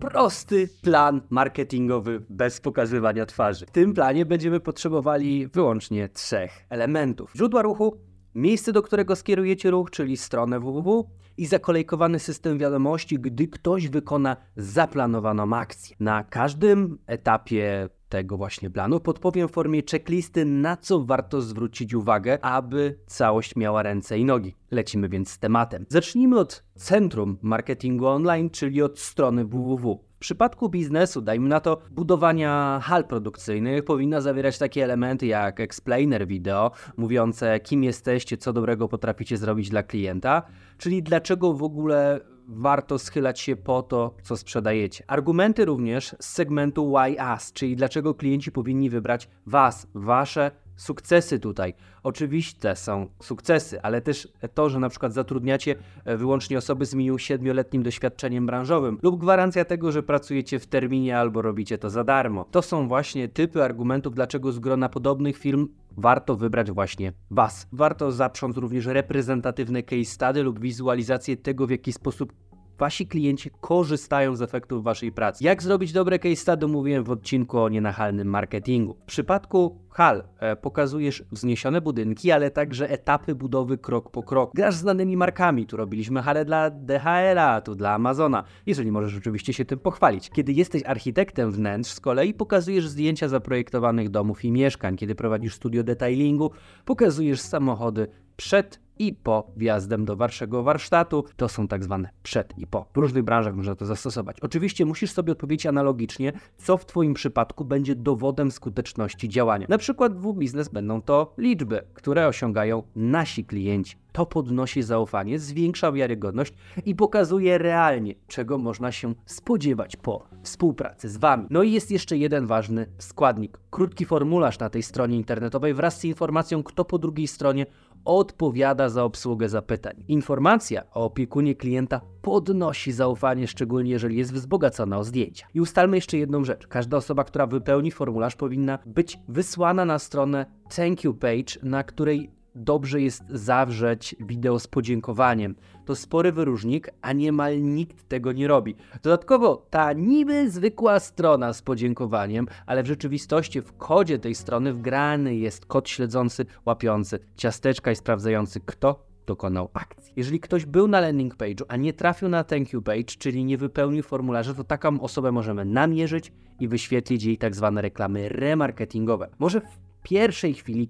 Prosty plan marketingowy bez pokazywania twarzy. W tym planie będziemy potrzebowali wyłącznie trzech elementów: źródła ruchu, miejsce, do którego skierujecie ruch, czyli stronę www i zakolejkowany system wiadomości, gdy ktoś wykona zaplanowaną akcję. Na każdym etapie tego właśnie planu podpowiem w formie checklisty, na co warto zwrócić uwagę, aby całość miała ręce i nogi. Lecimy więc z tematem. Zacznijmy od centrum marketingu online, czyli od strony www. W przypadku biznesu, dajmy na to, budowania hal produkcyjnych powinna zawierać takie elementy jak explainer wideo, mówiące kim jesteście, co dobrego potraficie zrobić dla klienta, czyli dlaczego w ogóle warto schylać się po to, co sprzedajecie. Argumenty również z segmentu Why Us, czyli dlaczego klienci powinni wybrać Was, Wasze sukcesy tutaj. Oczywiste są sukcesy, ale też to, że na przykład zatrudniacie e, wyłącznie osoby z minimum 7-letnim doświadczeniem branżowym lub gwarancja tego, że pracujecie w terminie albo robicie to za darmo. To są właśnie typy argumentów, dlaczego z grona podobnych firm warto wybrać właśnie Was. Warto zaprząc również reprezentatywne case study lub wizualizację tego, w jaki sposób wasi klienci korzystają z efektów waszej pracy. Jak zrobić dobre case study mówiłem w odcinku o nienachalnym marketingu. W przypadku hal e, pokazujesz wzniesione budynki, ale także etapy budowy krok po krok. Grasz z znanymi markami, tu robiliśmy hale dla DHL-a, tu dla Amazona, jeżeli możesz oczywiście się tym pochwalić. Kiedy jesteś architektem wnętrz, z kolei pokazujesz zdjęcia zaprojektowanych domów i mieszkań. Kiedy prowadzisz studio detailingu, pokazujesz samochody przed i po wjazdem do waszego warsztatu. To są tak zwane przed i po. W różnych branżach można to zastosować. Oczywiście musisz sobie odpowiedzieć analogicznie, co w Twoim przypadku będzie dowodem skuteczności działania. Na przykład w biznes będą to liczby, które osiągają nasi klienci. To podnosi zaufanie, zwiększa wiarygodność i pokazuje realnie, czego można się spodziewać po współpracy z Wami. No i jest jeszcze jeden ważny składnik. Krótki formularz na tej stronie internetowej wraz z informacją, kto po drugiej stronie odpowiada za obsługę zapytań. Informacja o opiekunie klienta podnosi zaufanie, szczególnie jeżeli jest wzbogacona o zdjęcia. I ustalmy jeszcze jedną rzecz. Każda osoba, która wypełni formularz, powinna być wysłana na stronę thank you page, na której dobrze jest zawrzeć wideo z podziękowaniem. To spory wyróżnik, a niemal nikt tego nie robi. Dodatkowo ta niby zwykła strona z podziękowaniem, ale w rzeczywistości w kodzie tej strony wgrany jest kod śledzący, łapiący ciasteczka i sprawdzający kto dokonał akcji. Jeżeli ktoś był na landing page'u, a nie trafił na thank you page, czyli nie wypełnił formularza, to taką osobę możemy namierzyć i wyświetlić jej tak zwane reklamy remarketingowe. Może w pierwszej chwili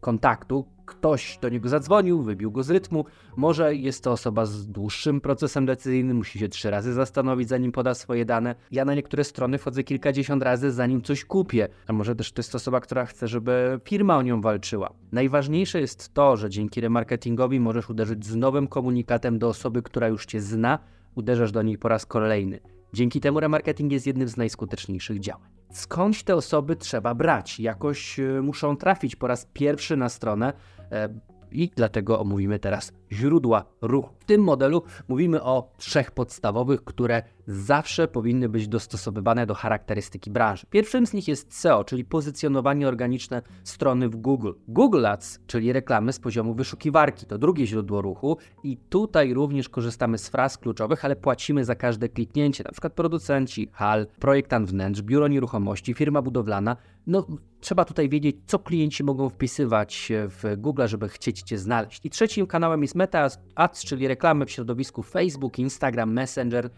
kontaktu ktoś do niego zadzwonił, wybił go z rytmu. Może jest to osoba z dłuższym procesem decyzyjnym, musi się trzy razy zastanowić, zanim poda swoje dane. Ja na niektóre strony wchodzę kilkadziesiąt razy, zanim coś kupię. A może też to jest osoba, która chce, żeby firma o nią walczyła. Najważniejsze jest to, że dzięki remarketingowi możesz uderzyć z nowym komunikatem do osoby, która już cię zna, uderzasz do niej po raz kolejny. Dzięki temu remarketing jest jednym z najskuteczniejszych działań skądś te osoby trzeba brać. Jakoś e, muszą trafić po raz pierwszy na stronę e, i dlatego omówimy teraz źródła ruchu. W tym modelu mówimy o trzech podstawowych, które zawsze powinny być dostosowywane do charakterystyki branży. Pierwszym z nich jest SEO, czyli pozycjonowanie organiczne strony w Google. Google Ads, czyli reklamy z poziomu wyszukiwarki, to drugie źródło ruchu i tutaj również korzystamy z fraz kluczowych, ale płacimy za każde kliknięcie, na przykład producenci, hal, projektant wnętrz, biuro nieruchomości, firma budowlana. No, trzeba tutaj wiedzieć, co klienci mogą wpisywać w Google, żeby chcieć Cię znaleźć. I trzecim kanałem jest Meta Ads, czyli reklamy w środowisku Facebook, Instagram, Messenger,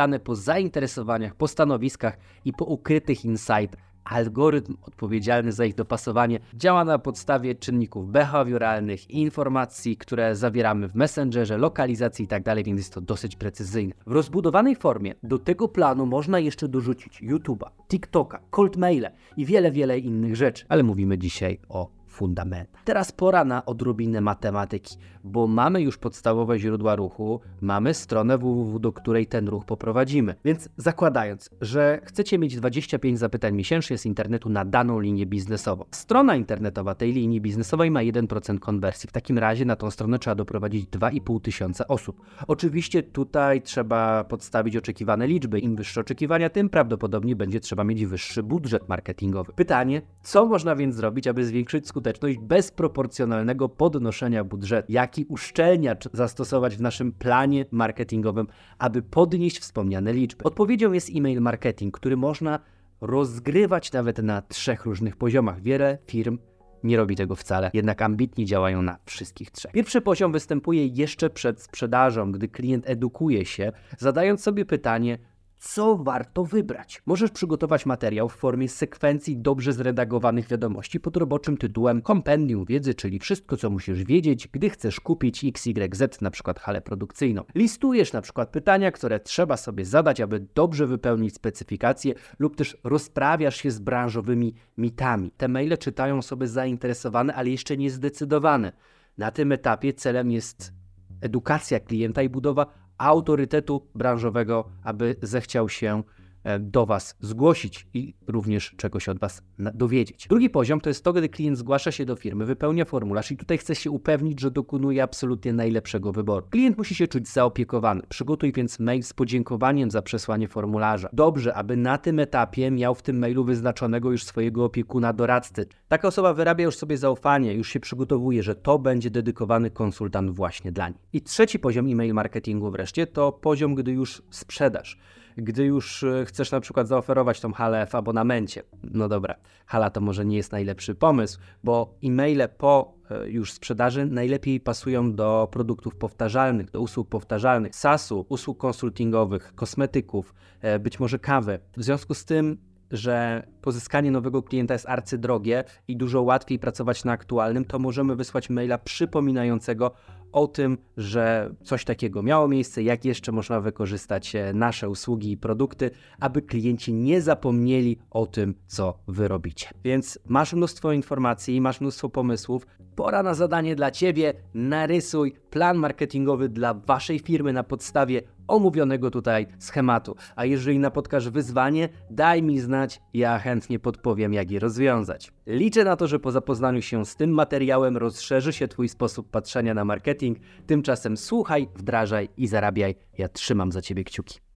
wyświetlane po zainteresowaniach, po stanowiskach i po ukrytych insightach. Algorytm odpowiedzialny za ich dopasowanie działa na podstawie czynników behawioralnych, informacji, które zawieramy w Messengerze, lokalizacji itd., tak więc jest to dosyć precyzyjne. W rozbudowanej formie do tego planu można jeszcze dorzucić YouTube'a, TikToka, cold maile i wiele, wiele innych rzeczy, ale mówimy dzisiaj o fundament. Teraz pora na odrobinę matematyki, bo mamy już podstawowe źródła ruchu, mamy stronę www, do której ten ruch poprowadzimy. Więc zakładając, że chcecie mieć 25 zapytań miesięcznie z internetu na daną linię biznesową. Strona internetowa tej linii biznesowej ma 1% konwersji. W takim razie na tą stronę trzeba doprowadzić 2,5 tysiąca osób. Oczywiście tutaj trzeba podstawić oczekiwane liczby. Im wyższe oczekiwania, tym prawdopodobnie będzie trzeba mieć wyższy budżet marketingowy. Pytanie, co można więc zrobić, aby zwiększyć skuteczność bez proporcjonalnego podnoszenia budżetu? Jaki uszczelniacz zastosować w naszym planie marketingowym, aby podnieść wspomniane liczby? Odpowiedzią jest e-mail marketing, który można rozgrywać nawet na trzech różnych poziomach. Wiele firm nie robi tego wcale, jednak ambitni działają na wszystkich trzech. Pierwszy poziom występuje jeszcze przed sprzedażą, gdy klient edukuje się, zadając sobie pytanie, co warto wybrać. Możesz przygotować materiał w formie sekwencji dobrze zredagowanych wiadomości pod roboczym tytułem Kompendium wiedzy, czyli wszystko, co musisz wiedzieć, gdy chcesz kupić XYZ, na przykład halę produkcyjną. Listujesz na przykład pytania, które trzeba sobie zadać, aby dobrze wypełnić specyfikację lub też rozprawiasz się z branżowymi mitami. Te maile czytają sobie zainteresowane, ale jeszcze niezdecydowane. Na tym etapie celem jest edukacja klienta i budowa autorytetu branżowego, aby zechciał się do Was zgłosić i również czegoś od Was dowiedzieć. Drugi poziom to jest to, gdy klient zgłasza się do firmy, wypełnia formularz i tutaj chce się upewnić, że dokonuje absolutnie najlepszego wyboru. Klient musi się czuć zaopiekowany. Przygotuj więc mail z podziękowaniem za przesłanie formularza. Dobrze, aby na tym etapie miał w tym mailu wyznaczonego już swojego opiekuna doradcy. Taka osoba wyrabia już sobie zaufanie, już się przygotowuje, że to będzie dedykowany konsultant właśnie dla niej. I trzeci poziom e-mail marketingu wreszcie to poziom, gdy już sprzedaż gdy już e, chcesz na przykład zaoferować tą halę w abonamencie. No dobra, hala to może nie jest najlepszy pomysł, bo e-maile po e, już sprzedaży najlepiej pasują do produktów powtarzalnych, do usług powtarzalnych, SaaS-u, usług konsultingowych, kosmetyków, e, być może kawy. W związku z tym że pozyskanie nowego klienta jest arcydrogie i dużo łatwiej pracować na aktualnym, to możemy wysłać maila przypominającego o tym, że coś takiego miało miejsce, jak jeszcze można wykorzystać e, nasze usługi i produkty, aby klienci nie zapomnieli o tym, co wy robicie. Więc masz mnóstwo informacji, masz mnóstwo pomysłów. Pora na zadanie dla ciebie. Narysuj plan marketingowy dla waszej firmy na podstawie omówionego tutaj schematu. A jeżeli napotkasz wyzwanie, daj mi znać, ja chętnie podpowiem, jak je rozwiązać. Liczę na to, że po zapoznaniu się z tym materiałem rozszerzy się Twój sposób patrzenia na marketing. Tymczasem słuchaj, wdrażaj i zarabiaj. Ja trzymam za Ciebie kciuki.